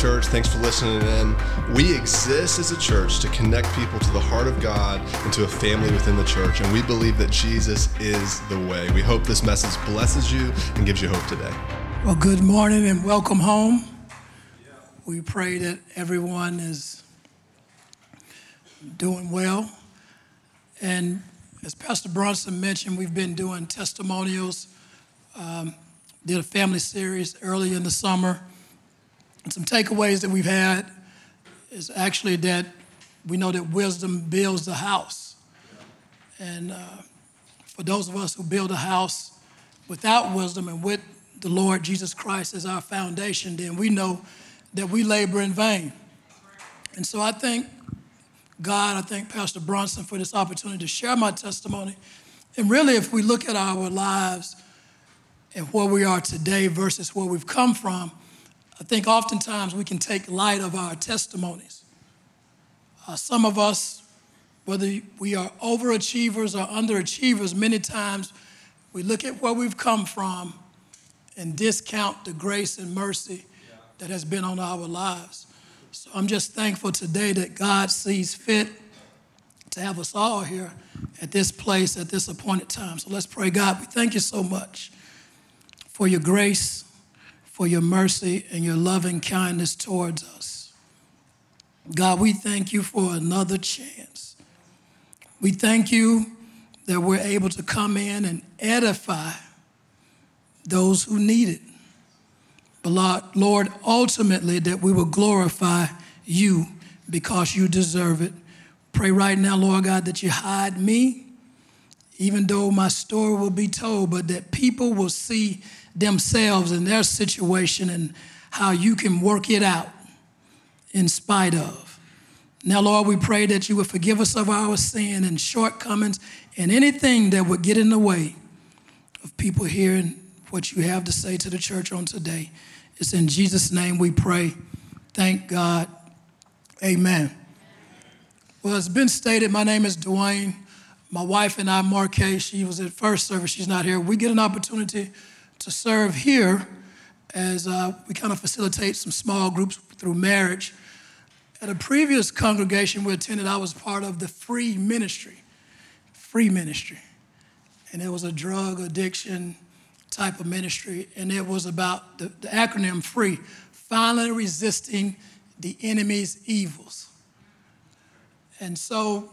Church. Thanks for listening in. We exist as a church to connect people to the heart of God and to a family within the church, and we believe that Jesus is the way. We hope this message blesses you and gives you hope today. Well, good morning and welcome home. We pray that everyone is doing well. And as Pastor Bronson mentioned, we've been doing testimonials. Um, did a family series early in the summer and some takeaways that we've had is actually that we know that wisdom builds the house. And uh, for those of us who build a house without wisdom and with the Lord Jesus Christ as our foundation, then we know that we labor in vain. And so I thank God, I thank Pastor Bronson for this opportunity to share my testimony. And really, if we look at our lives and where we are today versus where we've come from, I think oftentimes we can take light of our testimonies. Uh, some of us, whether we are overachievers or underachievers, many times we look at where we've come from and discount the grace and mercy that has been on our lives. So I'm just thankful today that God sees fit to have us all here at this place at this appointed time. So let's pray. God, we thank you so much for your grace for your mercy and your loving kindness towards us. God, we thank you for another chance. We thank you that we're able to come in and edify those who need it. But Lord, ultimately, that we will glorify you because you deserve it. Pray right now, Lord God, that you hide me, even though my story will be told, but that people will see themselves and their situation and how you can work it out in spite of. Now, Lord, we pray that you would forgive us of our sin and shortcomings and anything that would get in the way of people hearing what you have to say to the church on today. It's in Jesus' name we pray. Thank God. Amen. Well, it's been stated, my name is Dwayne. My wife and I, Marquez, she was at first service, she's not here. We get an opportunity to serve here as uh, we kind of facilitate some small groups through marriage. At a previous congregation we attended, I was part of the free ministry, free ministry. And it was a drug addiction type of ministry, and it was about the, the acronym FREE, finally resisting the enemy's evils. And so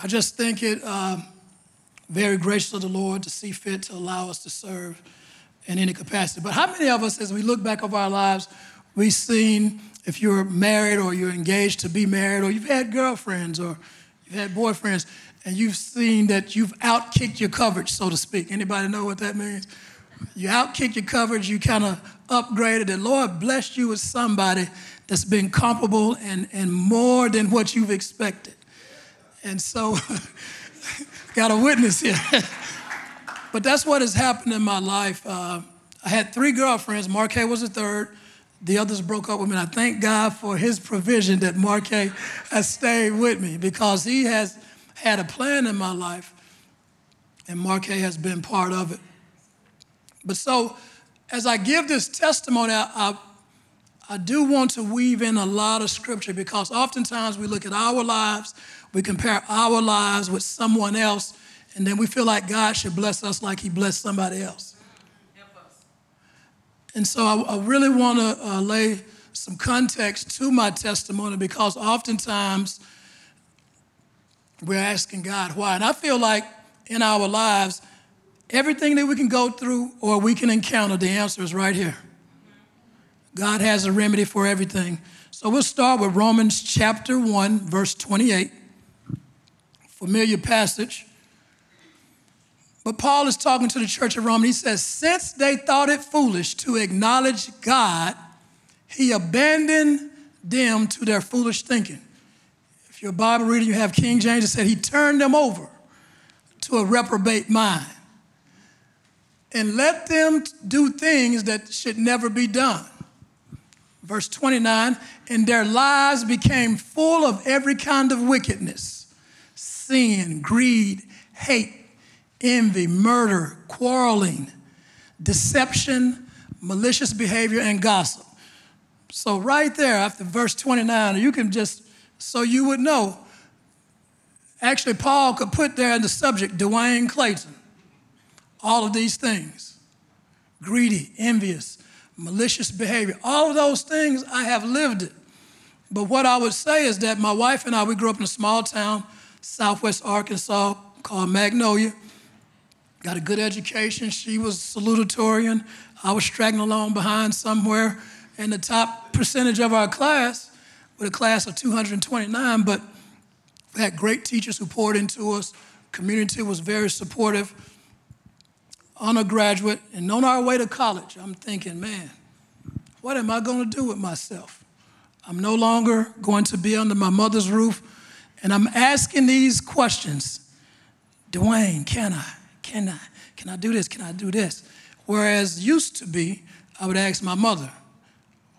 I just think it uh, very gracious of the Lord to see fit to allow us to serve in any capacity. But how many of us, as we look back over our lives, we've seen if you're married or you're engaged to be married or you've had girlfriends or you've had boyfriends and you've seen that you've outkicked your coverage, so to speak. Anybody know what that means? You outkicked your coverage, you kind of upgraded, and Lord blessed you with somebody that's been comparable and, and more than what you've expected. And so, got a witness here. But that's what has happened in my life. Uh, I had three girlfriends. Marquet was the third. The others broke up with me. And I thank God for his provision that Marquet has stayed with me because he has had a plan in my life, and Marquet has been part of it. But so, as I give this testimony, I, I, I do want to weave in a lot of scripture because oftentimes we look at our lives, we compare our lives with someone else, and then we feel like God should bless us like He blessed somebody else. And so I, I really want to uh, lay some context to my testimony because oftentimes we're asking God why. And I feel like in our lives, everything that we can go through or we can encounter, the answer is right here. God has a remedy for everything. So we'll start with Romans chapter 1, verse 28. Familiar passage. But Paul is talking to the church of Rome, and he says, Since they thought it foolish to acknowledge God, he abandoned them to their foolish thinking. If you're a Bible reader, you have King James, it said he turned them over to a reprobate mind and let them do things that should never be done. Verse 29 and their lives became full of every kind of wickedness, sin, greed, hate envy, murder, quarreling, deception, malicious behavior, and gossip. So, right there after verse 29, you can just, so you would know, actually, Paul could put there in the subject Dwayne Clayton, all of these things greedy, envious, malicious behavior, all of those things, I have lived it. But what I would say is that my wife and I, we grew up in a small town, southwest Arkansas, called Magnolia. Got a good education. She was salutatorian. I was straggling along behind somewhere in the top percentage of our class, with a class of 229. But we had great teachers who poured into us. Community was very supportive. Undergraduate, and on our way to college, I'm thinking, man, what am I going to do with myself? I'm no longer going to be under my mother's roof, and I'm asking these questions Dwayne, can I? Can I? Can I do this? Can I do this? Whereas used to be, I would ask my mother,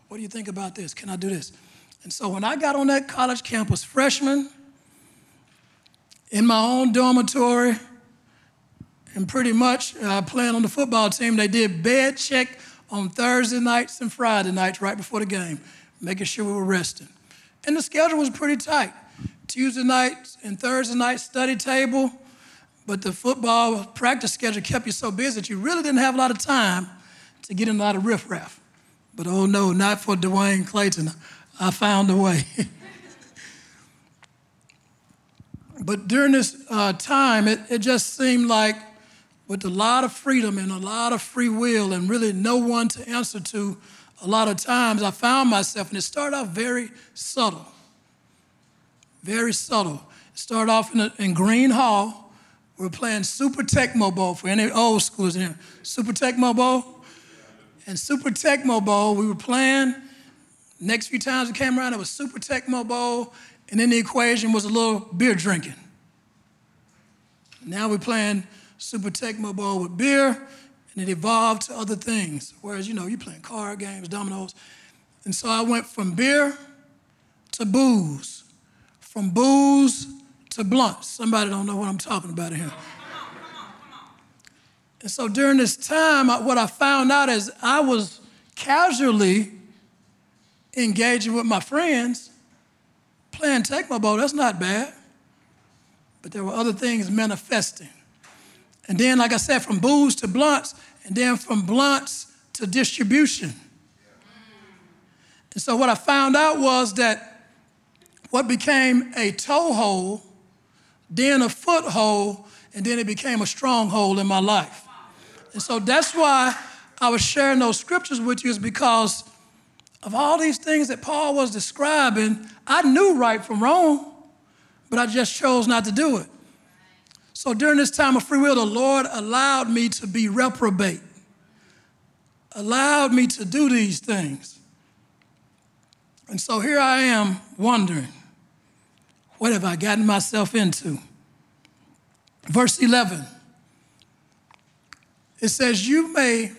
what do you think about this? Can I do this? And so when I got on that college campus, freshman, in my own dormitory, and pretty much uh, playing on the football team, they did bed check on Thursday nights and Friday nights right before the game, making sure we were resting. And the schedule was pretty tight. Tuesday nights and Thursday night study table, but the football practice schedule kept you so busy that you really didn't have a lot of time to get in a lot of riffraff. But oh no, not for Dwayne Clayton. I found a way. but during this uh, time, it, it just seemed like with a lot of freedom and a lot of free will and really no one to answer to, a lot of times I found myself, and it started off very subtle. Very subtle. It started off in, a, in Green Hall we are playing Super Tecmo Bowl for any old schoolers in here. Super Tecmo Bowl. And Super Tecmo Bowl, we were playing. Next few times we came around, it was Super Tecmo Bowl, and then the equation was a little beer drinking. Now we're playing Super Tecmo Bowl with beer, and it evolved to other things. Whereas, you know, you're playing card games, dominoes. And so I went from beer to booze, from booze to blunt. Somebody don't know what I'm talking about here. And so during this time, what I found out is I was casually engaging with my friends, playing Tecmo. That's not bad. But there were other things manifesting. And then, like I said, from booze to blunts, and then from blunts to distribution. And so what I found out was that what became a toehold then a foothold, and then it became a stronghold in my life. And so that's why I was sharing those scriptures with you, is because of all these things that Paul was describing, I knew right from wrong, but I just chose not to do it. So during this time of free will, the Lord allowed me to be reprobate, allowed me to do these things. And so here I am wondering what have I gotten myself into? Verse 11. It says, You may,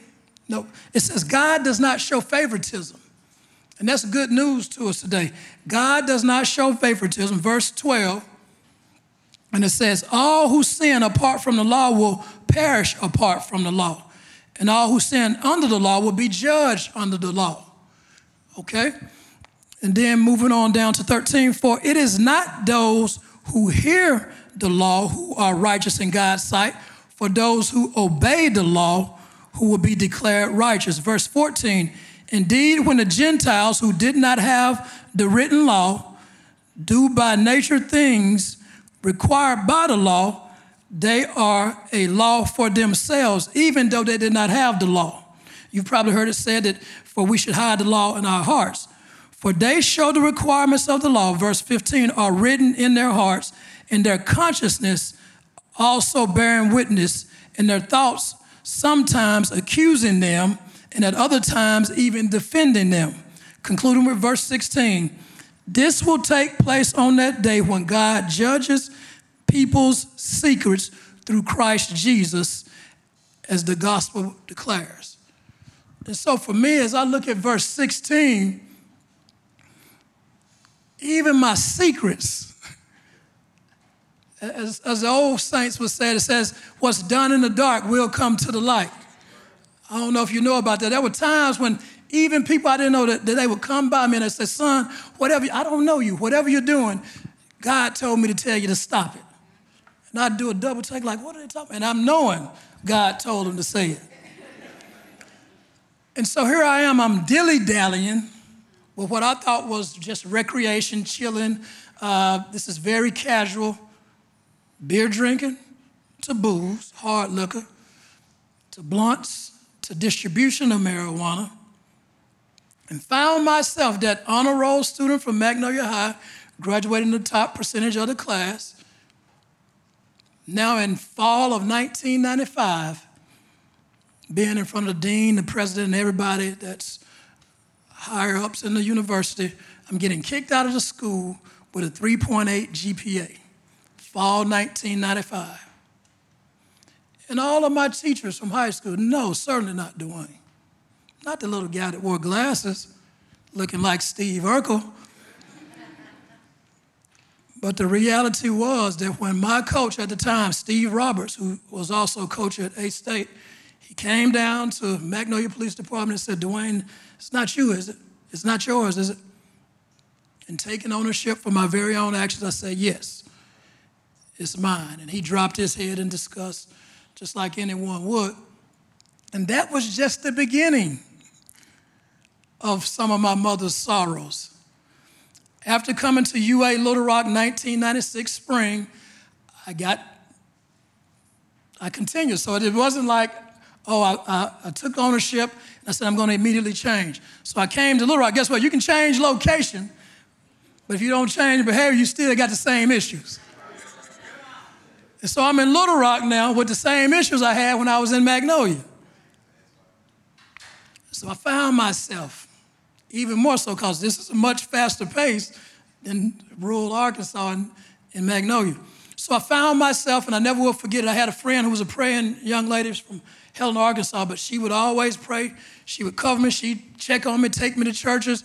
no, it says, God does not show favoritism. And that's good news to us today. God does not show favoritism. Verse 12. And it says, All who sin apart from the law will perish apart from the law. And all who sin under the law will be judged under the law. Okay? And then moving on down to 13, for it is not those who hear the law who are righteous in God's sight, for those who obey the law who will be declared righteous. Verse 14, indeed, when the Gentiles who did not have the written law do by nature things required by the law, they are a law for themselves, even though they did not have the law. You've probably heard it said that for we should hide the law in our hearts. For they show the requirements of the law, verse 15, are written in their hearts, and their consciousness also bearing witness, and their thoughts sometimes accusing them, and at other times even defending them. Concluding with verse 16 this will take place on that day when God judges people's secrets through Christ Jesus, as the gospel declares. And so for me, as I look at verse 16, even my secrets. As, as the old saints would say, it says, What's done in the dark will come to the light. I don't know if you know about that. There were times when even people I didn't know that, that they would come by me and say, son, whatever, I don't know you, whatever you're doing, God told me to tell you to stop it. And I'd do a double take, like, what are they talking about? And I'm knowing God told him to say it. And so here I am, I'm dilly dallying with what I thought was just recreation, chilling. Uh, this is very casual beer drinking to booze, hard liquor, to blunts, to distribution of marijuana, and found myself that honor roll student from Magnolia High, graduating the top percentage of the class. Now, in fall of 1995, being in front of the dean, the president, and everybody that's higher ups in the university, I'm getting kicked out of the school with a 3.8 GPA, fall 1995. And all of my teachers from high school, no, certainly not Dwayne. Not the little guy that wore glasses, looking like Steve Urkel. but the reality was that when my coach at the time, Steve Roberts, who was also coach at A State, he came down to Magnolia Police Department and said, Dwayne, it's not you, is it? It's not yours, is it? And taking ownership for my very own actions, I said, yes, it's mine. And he dropped his head in disgust, just like anyone would. And that was just the beginning of some of my mother's sorrows. After coming to UA Little Rock 1996 spring, I got, I continued. So it wasn't like, oh, I, I, I took ownership and I said, I'm going to immediately change. So I came to Little Rock. Guess what? You can change location, but if you don't change behavior, you still got the same issues. And so I'm in Little Rock now with the same issues I had when I was in Magnolia. So I found myself, even more so because this is a much faster pace than rural Arkansas and in Magnolia. So I found myself, and I never will forget it. I had a friend who was a praying young lady from Helena, Arkansas, but she would always pray. She would cover me. She'd check on me, take me to churches.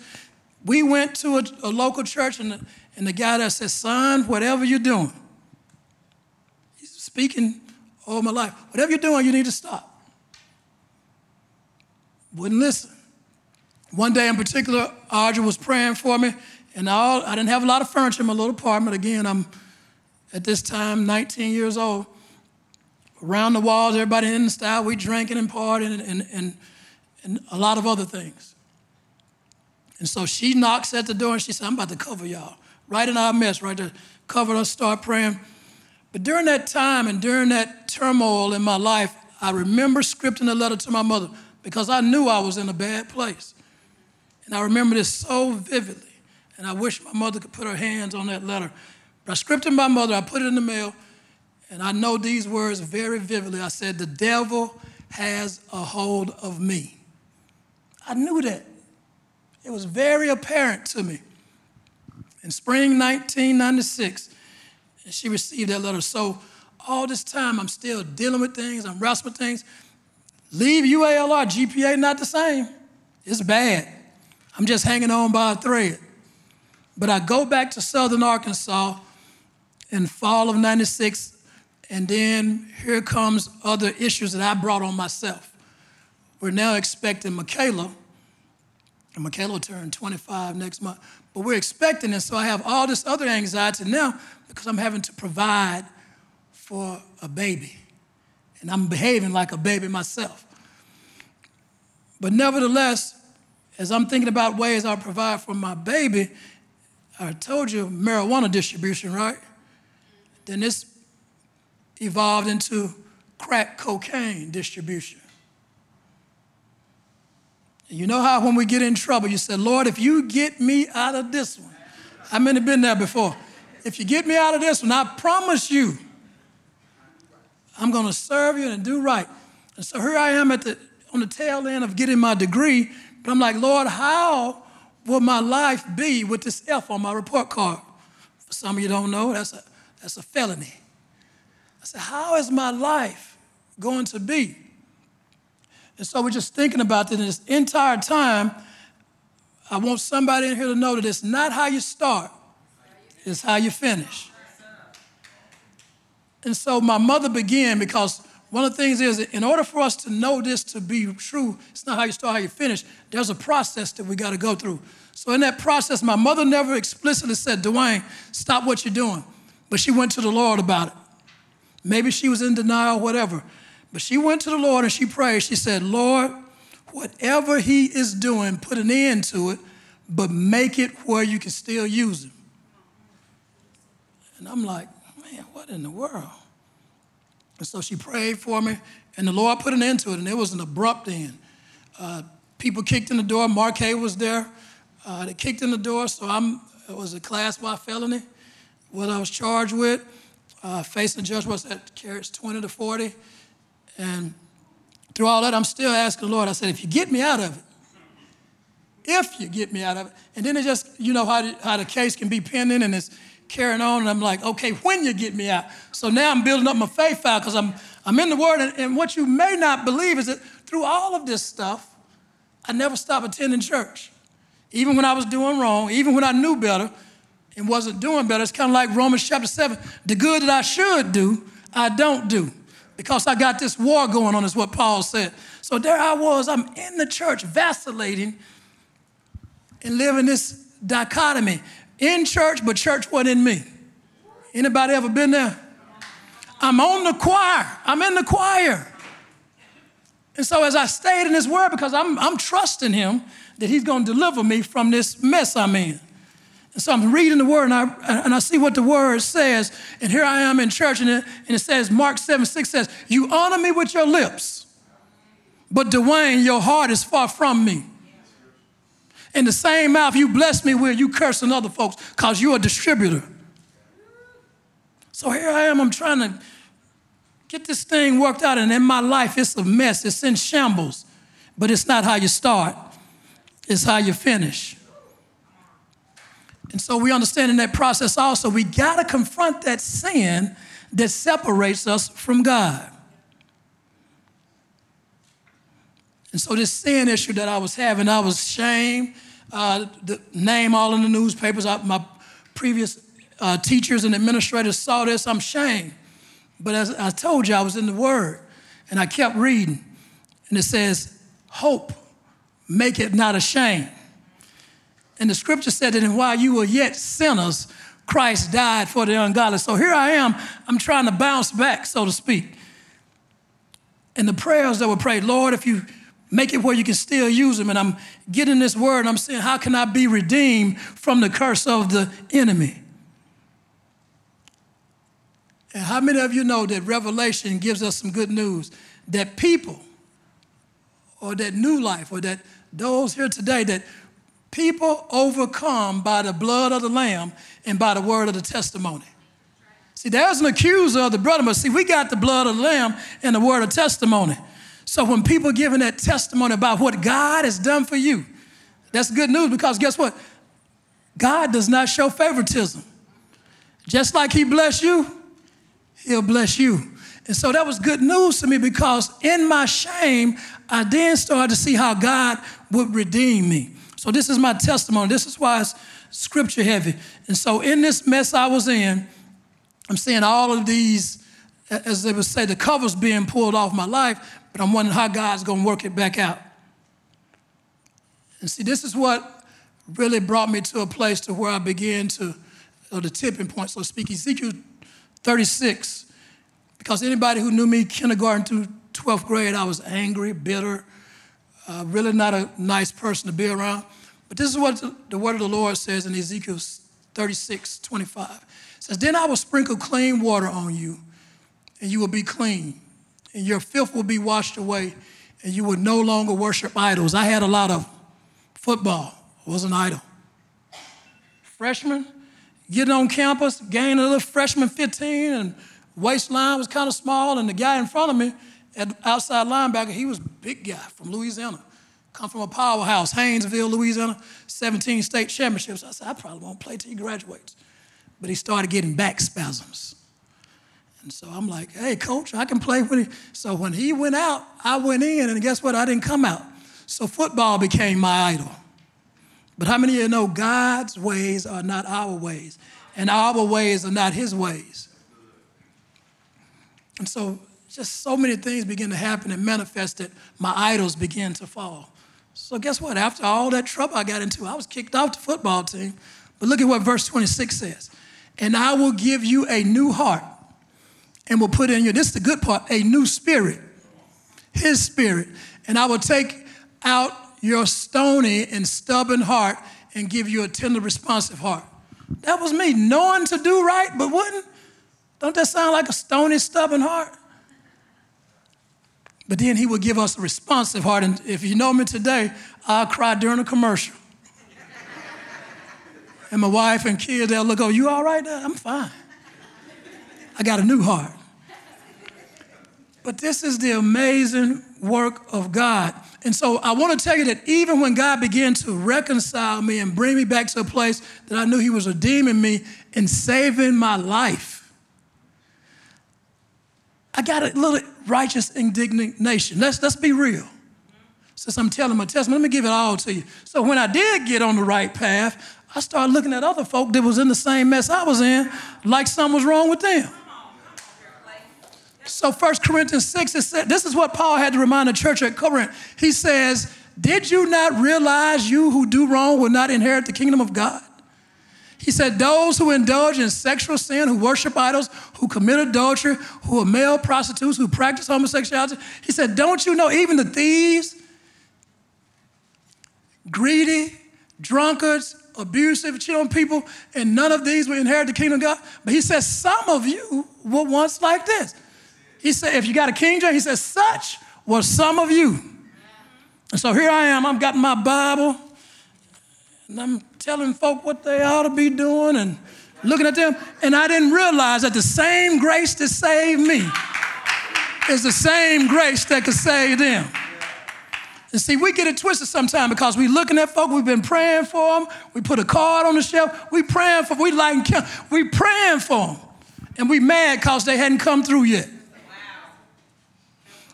We went to a, a local church, and the, and the guy there said, Son, whatever you're doing, speaking all my life, whatever you're doing, you need to stop wouldn't listen. One day in particular, Audrey was praying for me, and all, I didn't have a lot of furniture in my little apartment. Again, I'm at this time 19 years old. Around the walls, everybody in the style, we drinking and partying and, and, and, and a lot of other things. And so she knocks at the door and she said, I'm about to cover y'all. Right in our mess, right there. Cover us, start praying. But during that time and during that turmoil in my life, I remember scripting a letter to my mother because I knew I was in a bad place. And I remember this so vividly. And I wish my mother could put her hands on that letter. But I scripted my mother, I put it in the mail, and I know these words very vividly. I said, The devil has a hold of me. I knew that. It was very apparent to me. In spring 1996, and she received that letter. So all this time, I'm still dealing with things, I'm wrestling with things. Leave UALR, GPA not the same. It's bad. I'm just hanging on by a thread. But I go back to Southern Arkansas in fall of 96, and then here comes other issues that I brought on myself. We're now expecting Michaela, and Michaela will turn 25 next month, but we're expecting it, so I have all this other anxiety now because I'm having to provide for a baby and I'm behaving like a baby myself. But nevertheless, as I'm thinking about ways I'll provide for my baby, I told you marijuana distribution, right? Then this evolved into crack cocaine distribution. You know how when we get in trouble, you say, Lord, if you get me out of this one, how many been there before? If you get me out of this one, I promise you, I'm going to serve you and do right. And so here I am at the, on the tail end of getting my degree, but I'm like, Lord, how will my life be with this F on my report card? For some of you don't know, that's a, that's a felony. I said, how is my life going to be? And so we're just thinking about this, and this entire time, I want somebody in here to know that it's not how you start, it's how you finish. And so my mother began because one of the things is, in order for us to know this to be true, it's not how you start, how you finish. There's a process that we got to go through. So in that process, my mother never explicitly said, Dwayne, stop what you're doing. But she went to the Lord about it. Maybe she was in denial, whatever. But she went to the Lord and she prayed. She said, Lord, whatever he is doing, put an end to it, but make it where you can still use him. And I'm like, man, what in the world? And so she prayed for me, and the Lord put an end to it, and it was an abrupt end. Uh, people kicked in the door. Mark was there. Uh, they kicked in the door, so I'm, it was a class Y felony, what I was charged with. Uh, facing judgment was at carries 20 to 40. And through all that, I'm still asking the Lord, I said, if you get me out of it, if you get me out of it. And then it just, you know how the, how the case can be pending and it's carrying on. And I'm like, okay, when you get me out. So now I'm building up my faith file because I'm, I'm in the Word. And, and what you may not believe is that through all of this stuff, I never stopped attending church. Even when I was doing wrong, even when I knew better and wasn't doing better, it's kind of like Romans chapter 7. The good that I should do, I don't do because I got this war going on, is what Paul said. So there I was, I'm in the church vacillating and living this dichotomy. In church, but church wasn't in me. Anybody ever been there? I'm on the choir. I'm in the choir. And so as I stayed in his word, because I'm, I'm trusting him that he's going to deliver me from this mess I'm in. And so I'm reading the word and I, and I see what the word says. And here I am in church and it, and it says, Mark 7 6 says, You honor me with your lips, but Dwayne, your heart is far from me. In the same mouth you bless me with, you cursing other folks because you're a distributor. So here I am, I'm trying to get this thing worked out. And in my life, it's a mess, it's in shambles. But it's not how you start, it's how you finish. And so we understand in that process also, we got to confront that sin that separates us from God. And so this sin issue that I was having, I was shame. Uh, the name all in the newspapers. I, my previous uh, teachers and administrators saw this. I'm shamed. But as I told you, I was in the Word, and I kept reading, and it says, "Hope, make it not ashamed." And the scripture said that while you were yet sinners, Christ died for the ungodly. So here I am, I'm trying to bounce back, so to speak. And the prayers that were prayed, Lord, if you make it where you can still use them, and I'm getting this word and I'm saying, how can I be redeemed from the curse of the enemy? And how many of you know that Revelation gives us some good news? That people, or that new life, or that those here today that People overcome by the blood of the Lamb and by the word of the testimony. See, there's an accuser of the brother, but see, we got the blood of the Lamb and the word of testimony. So when people giving that testimony about what God has done for you, that's good news because guess what? God does not show favoritism. Just like He bless you, He'll bless you. And so that was good news to me because in my shame, I then started to see how God would redeem me. So this is my testimony. This is why it's scripture heavy. And so in this mess I was in, I'm seeing all of these, as they would say, the covers being pulled off my life, but I'm wondering how God's gonna work it back out. And see, this is what really brought me to a place to where I began to, or the tipping point, so to speak, Ezekiel 36. Because anybody who knew me kindergarten through 12th grade, I was angry, bitter, uh, really not a nice person to be around. But this is what the word of the Lord says in Ezekiel 36, 25. It says, Then I will sprinkle clean water on you, and you will be clean, and your filth will be washed away, and you will no longer worship idols. I had a lot of football, was an idol. Freshman, getting on campus, gaining a little freshman 15, and waistline was kind of small, and the guy in front of me, at outside linebacker, he was a big guy from Louisiana. Come from a powerhouse, Haynesville, Louisiana, 17 state championships. I said, I probably won't play till he graduates. But he started getting back spasms. And so I'm like, hey, coach, I can play when he. So when he went out, I went in, and guess what? I didn't come out. So football became my idol. But how many of you know God's ways are not our ways, and our ways are not his ways? And so just so many things began to happen and manifest that my idols began to fall. So guess what? After all that trouble I got into, I was kicked off the football team. But look at what verse 26 says. And I will give you a new heart and will put in you, this is the good part, a new spirit, his spirit. And I will take out your stony and stubborn heart and give you a tender, responsive heart. That was me, knowing to do right, but wouldn't. Don't that sound like a stony, stubborn heart? But then he would give us a responsive heart. And if you know me today, I'll cry during a commercial. and my wife and kids, they'll look, oh, you all right there? I'm fine. I got a new heart. But this is the amazing work of God. And so I want to tell you that even when God began to reconcile me and bring me back to a place that I knew He was redeeming me and saving my life, I got a little righteous indignation. Let's, let's be real. Since I'm telling my testimony, let me give it all to you. So when I did get on the right path, I started looking at other folk that was in the same mess I was in, like something was wrong with them. So 1 Corinthians 6, it said, this is what Paul had to remind the church at Corinth. He says, Did you not realize you who do wrong will not inherit the kingdom of God? He said, Those who indulge in sexual sin, who worship idols, who commit adultery, who are male prostitutes, who practice homosexuality. He said, Don't you know even the thieves, greedy, drunkards, abusive, cheating people, and none of these will inherit the kingdom of God? But he says, Some of you were once like this. He said, if you got a King James, he says, such were some of you. And so here I am, I've got my Bible, and I'm telling folk what they ought to be doing and looking at them. And I didn't realize that the same grace that saved me is the same grace that could save them. And see, we get it twisted sometimes because we looking at folk, we've been praying for them. We put a card on the shelf. We praying for, we like, we praying for them. And we mad because they hadn't come through yet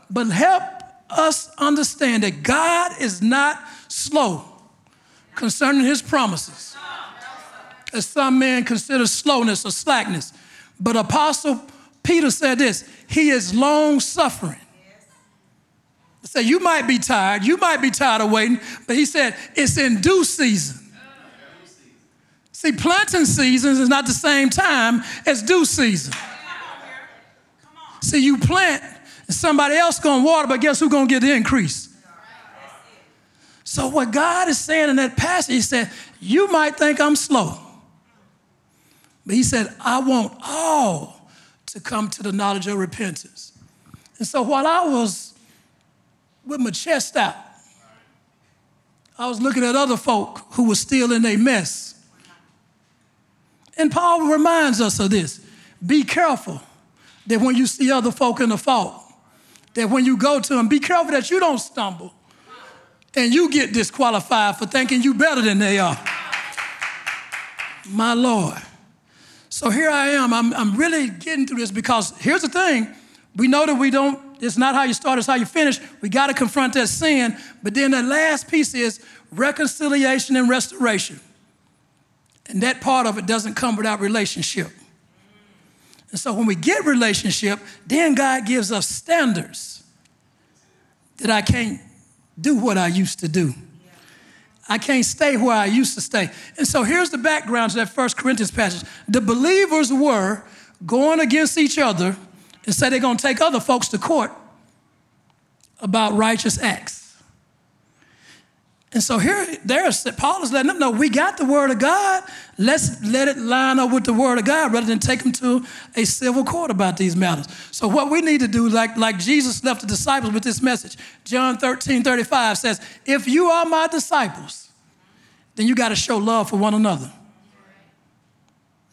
but help us understand that God is not slow concerning his promises, as some men consider slowness or slackness. But Apostle Peter said this He is long suffering. So you might be tired, you might be tired of waiting, but he said it's in due season. See, planting seasons is not the same time as due season. See, you plant Somebody else gonna water, but guess who's gonna get the increase? So what God is saying in that passage, he said, you might think I'm slow. But he said, I want all to come to the knowledge of repentance. And so while I was with my chest out, I was looking at other folk who were still in a mess. And Paul reminds us of this. Be careful that when you see other folk in the fault, that when you go to them, be careful that you don't stumble and you get disqualified for thinking you better than they are. My Lord. So here I am. I'm, I'm really getting through this because here's the thing. We know that we don't, it's not how you start, it's how you finish. We got to confront that sin. But then the last piece is reconciliation and restoration. And that part of it doesn't come without relationship. And so when we get relationship, then God gives us standards that I can't do what I used to do. I can't stay where I used to stay. And so here's the background to that First Corinthians passage. The believers were going against each other and said they're going to take other folks to court about righteous acts. And so here, there's Paul is letting them know we got the word of God. Let's let it line up with the word of God rather than take them to a civil court about these matters. So what we need to do, like, like Jesus left the disciples with this message, John 13, 35 says, if you are my disciples, then you got to show love for one another.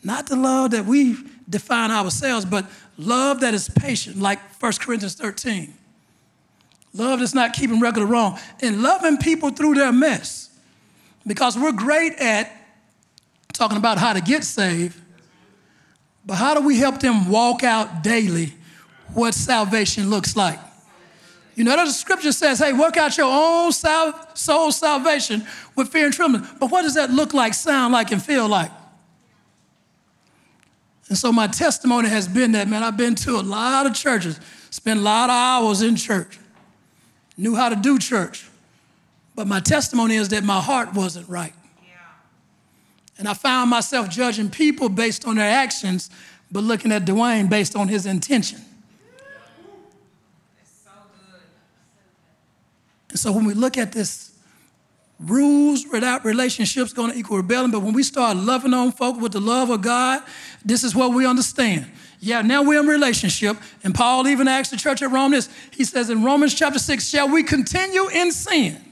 Not the love that we define ourselves, but love that is patient, like 1 Corinthians 13. Love is not keeping record of wrong and loving people through their mess. Because we're great at talking about how to get saved, but how do we help them walk out daily what salvation looks like? You know, the scripture says, hey, work out your own sal- soul salvation with fear and trembling. But what does that look like, sound like, and feel like? And so my testimony has been that, man, I've been to a lot of churches, spent a lot of hours in church, knew how to do church. But my testimony is that my heart wasn't right. And I found myself judging people based on their actions, but looking at Dwayne based on his intention. And so when we look at this rules without relationships going to equal rebellion, but when we start loving on folk with the love of God, this is what we understand. Yeah, now we're in relationship, and Paul even asked the church at Rome this. He says in Romans chapter 6, shall we continue in sin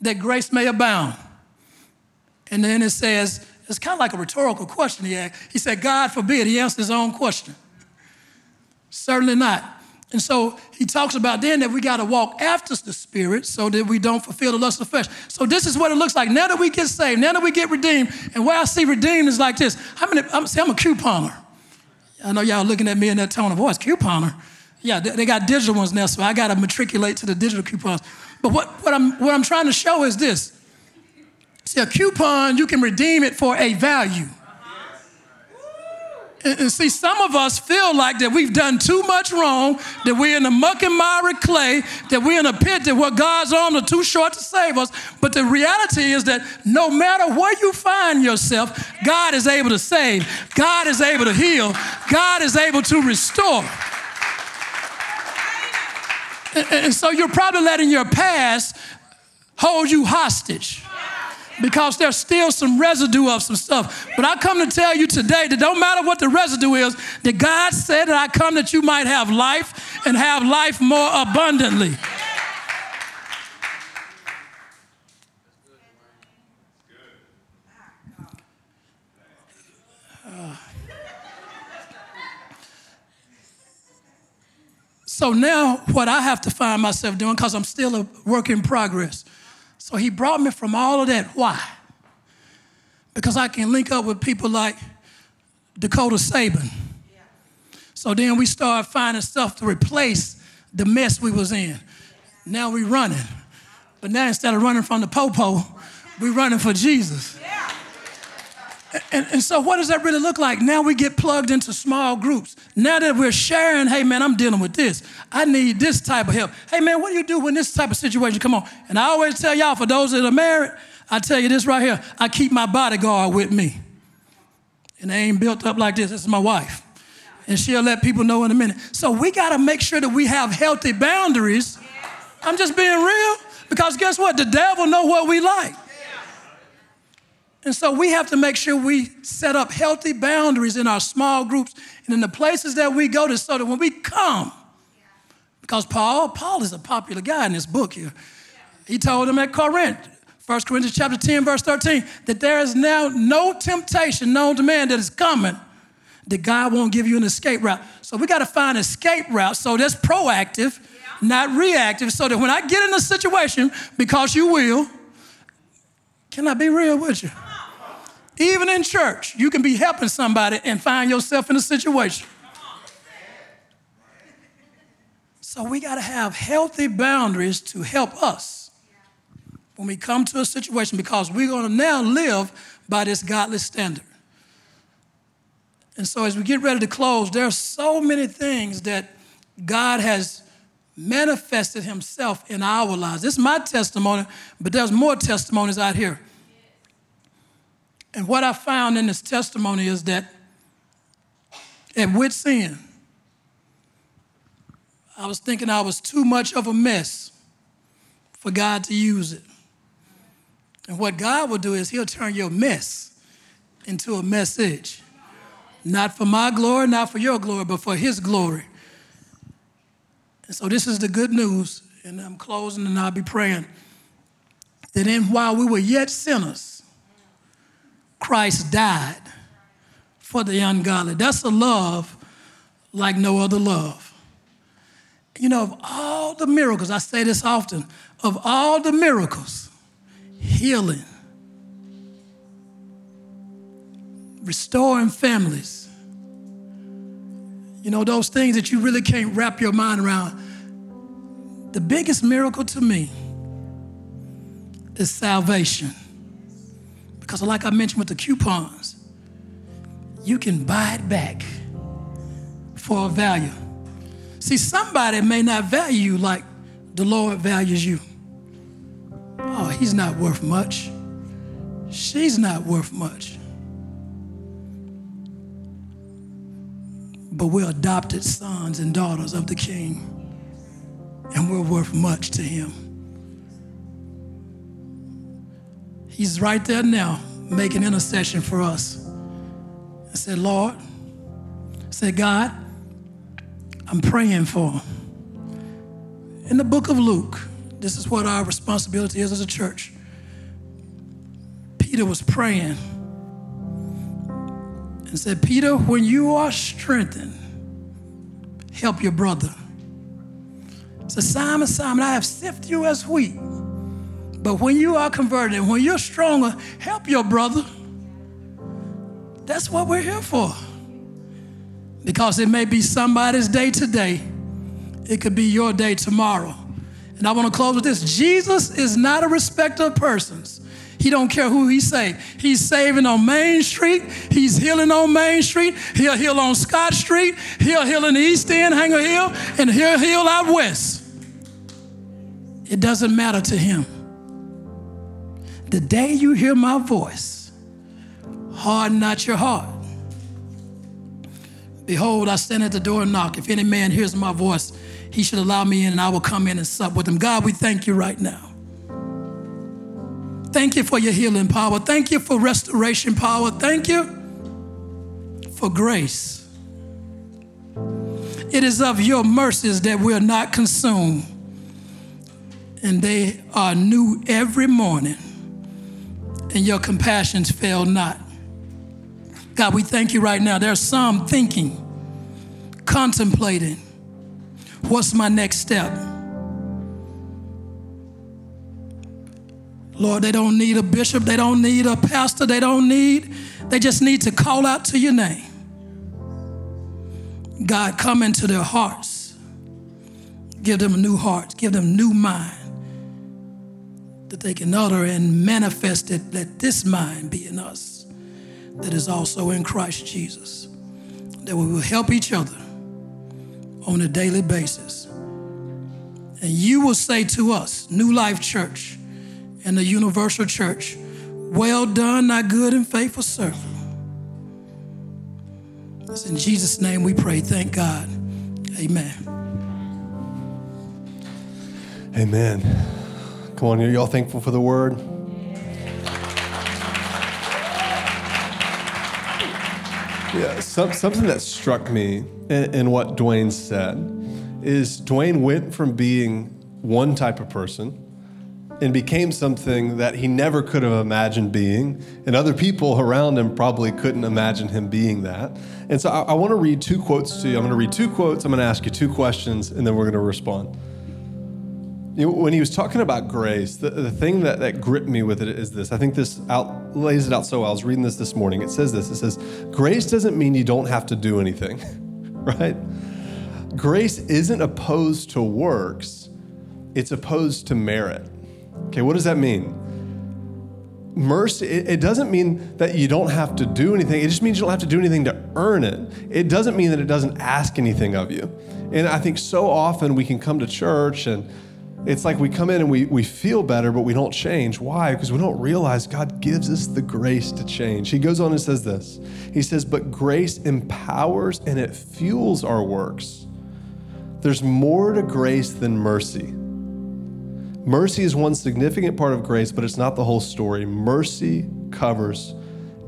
that grace may abound? And then it says, it's kind of like a rhetorical question he asked. He said, God forbid. He answered his own question. Certainly not. And so he talks about then that we got to walk after the Spirit so that we don't fulfill the lust of flesh. So this is what it looks like. Now that we get saved, now that we get redeemed, and where I see redeemed is like this. How many, I'm, see, I'm a couponer. I know y'all looking at me in that tone of voice, couponer. Yeah, they, got digital ones now, so I got to matriculate to the digital coupons. But what, what, I'm, what I'm trying to show is this. See, a coupon, you can redeem it for a value. And, see, some of us feel like that we've done too much wrong, that we're in the muck and miry clay, that we're in a pit, that what God's arms are too short to save us. But the reality is that no matter where you find yourself, God is able to save, God is able to heal, God is able to restore. And, and so you're probably letting your past hold you hostage because there's still some residue of some stuff. But I come to tell you today that don't matter what the residue is, that God said that I come that you might have life and have life more abundantly. So now, what I have to find myself doing, because I'm still a work in progress, so he brought me from all of that. Why? Because I can link up with people like Dakota Saban. So then we start finding stuff to replace the mess we was in. Now we running. But now instead of running from the popo, we running for Jesus. And, and, so, what does that really look like? Now we get plugged into small groups. Now that we're sharing, hey man, I'm dealing with this. I need this type of help. Hey man, what do you do when this type of situation come on? And I always tell y'all, for those that are married, I tell you this right here: I keep my bodyguard with me, and they ain't built up like this. This is my wife, and she'll let people know in a minute. So we got to make sure that we have healthy boundaries. I'm just being real because guess what? The devil know what we like. And so we have to make sure we set up healthy boundaries in our small groups and in the places that we go to so that when we come, because Paul, Paul is a popular guy in this book here. He told them at Corinth, 1 Corinthians chapter 10, verse 13, that there is now no temptation known to man that is coming that God won't give you an escape route. So we got to find escape route so that's proactive, not reactive, so that when I get in a situation, because you will, can I be real with you? Even in church, you can be helping somebody and find yourself in a situation. So we got to have healthy boundaries to help us when we come to a situation because we're going to now live by this godly standard. And so as we get ready to close, there are so many things that God has manifested himself in our lives. This is my testimony, but there's more testimonies out here. And what I found in this testimony is that at wit's end, I was thinking I was too much of a mess for God to use it. And what God will do is He'll turn your mess into a message. Not for my glory, not for your glory, but for His glory. And so this is the good news, and I'm closing and I'll be praying. That in while we were yet sinners, Christ died for the ungodly. That's a love like no other love. You know, of all the miracles, I say this often, of all the miracles, healing, restoring families, you know, those things that you really can't wrap your mind around. The biggest miracle to me is salvation. Because, like I mentioned with the coupons, you can buy it back for a value. See, somebody may not value you like the Lord values you. Oh, he's not worth much. She's not worth much. But we're adopted sons and daughters of the King, and we're worth much to him. He's right there now making intercession for us. I said, Lord, I said, God, I'm praying for them. In the book of Luke, this is what our responsibility is as a church. Peter was praying and said, Peter, when you are strengthened, help your brother. So, Simon, Simon, I have sifted you as wheat. But when you are converted, when you're stronger, help your brother. That's what we're here for because it may be somebody's day today. It could be your day tomorrow. And I want to close with this. Jesus is not a respecter of persons. He don't care who he save. He's saving on Main Street. He's healing on Main Street. He'll heal on Scott Street. He'll heal in the East End, Hanger Hill, and he'll heal out west. It doesn't matter to him. The day you hear my voice, harden not your heart. Behold, I stand at the door and knock. If any man hears my voice, he should allow me in, and I will come in and sup with him. God, we thank you right now. Thank you for your healing power. Thank you for restoration power. Thank you for grace. It is of your mercies that we are not consumed, and they are new every morning, and your compassions fail not. God, we thank you right now. There's some thinking, contemplating, what's my next step? Lord, they don't need a bishop, they don't need a pastor, they don't need, they just need to call out to your name. God, come into their hearts. Give them a new heart, give them new mind that they can utter and manifest it. Let this mind be in us that is also in Christ Jesus. That we will help each other on a daily basis. And you will say to us, New Life Church and the Universal Church, well done, thy good and faithful servant. It's in Jesus' name we pray. Thank God. Amen. Amen. Come on, are y'all thankful for the word? Yeah, some, something that struck me in, in what Dwayne said is Dwayne went from being one type of person and became something that he never could have imagined being, and other people around him probably couldn't imagine him being that. And so I, I want to read two quotes to you. I'm going to read two quotes, I'm going to ask you two questions, and then we're going to respond. You know, when he was talking about grace, the, the thing that, that gripped me with it is this. I think this out, lays it out so well. I was reading this this morning. It says this it says, Grace doesn't mean you don't have to do anything, right? Grace isn't opposed to works, it's opposed to merit. Okay, what does that mean? Mercy, it, it doesn't mean that you don't have to do anything. It just means you don't have to do anything to earn it. It doesn't mean that it doesn't ask anything of you. And I think so often we can come to church and it's like we come in and we, we feel better, but we don't change. Why? Because we don't realize God gives us the grace to change. He goes on and says this He says, But grace empowers and it fuels our works. There's more to grace than mercy. Mercy is one significant part of grace, but it's not the whole story. Mercy covers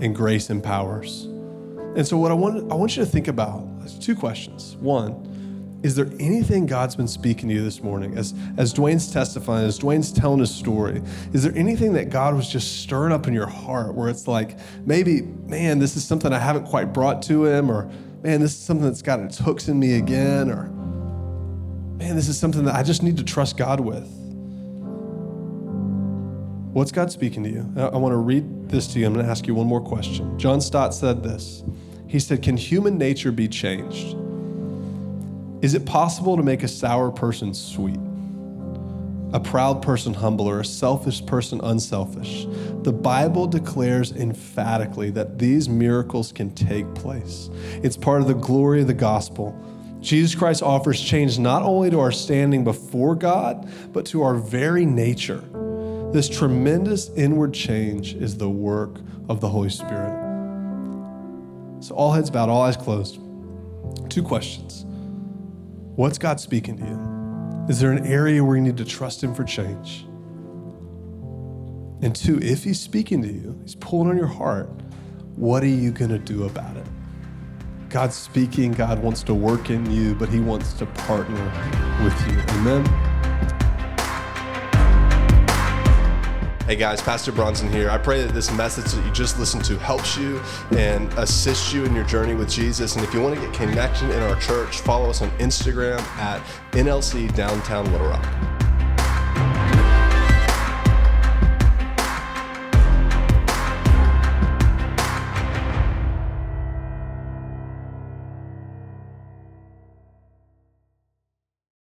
and grace empowers. And so, what I want, I want you to think about is two questions. One, is there anything God's been speaking to you this morning? As, as Dwayne's testifying, as Dwayne's telling his story, is there anything that God was just stirring up in your heart where it's like, maybe, man, this is something I haven't quite brought to him, or man, this is something that's got its hooks in me again, or man, this is something that I just need to trust God with? What's God speaking to you? I, I want to read this to you. I'm going to ask you one more question. John Stott said this. He said, Can human nature be changed? Is it possible to make a sour person sweet? a proud person humble, or a selfish person unselfish. The Bible declares emphatically that these miracles can take place. It's part of the glory of the gospel. Jesus Christ offers change not only to our standing before God, but to our very nature. This tremendous inward change is the work of the Holy Spirit. So, all heads bowed, all eyes closed. Two questions What's God speaking to you? Is there an area where you need to trust Him for change? And two, if He's speaking to you, He's pulling on your heart, what are you going to do about it? God's speaking, God wants to work in you, but He wants to partner with you. Amen. Hey guys, Pastor Bronson here. I pray that this message that you just listened to helps you and assists you in your journey with Jesus. And if you want to get connected in our church, follow us on Instagram at NLC Downtown Little Rock.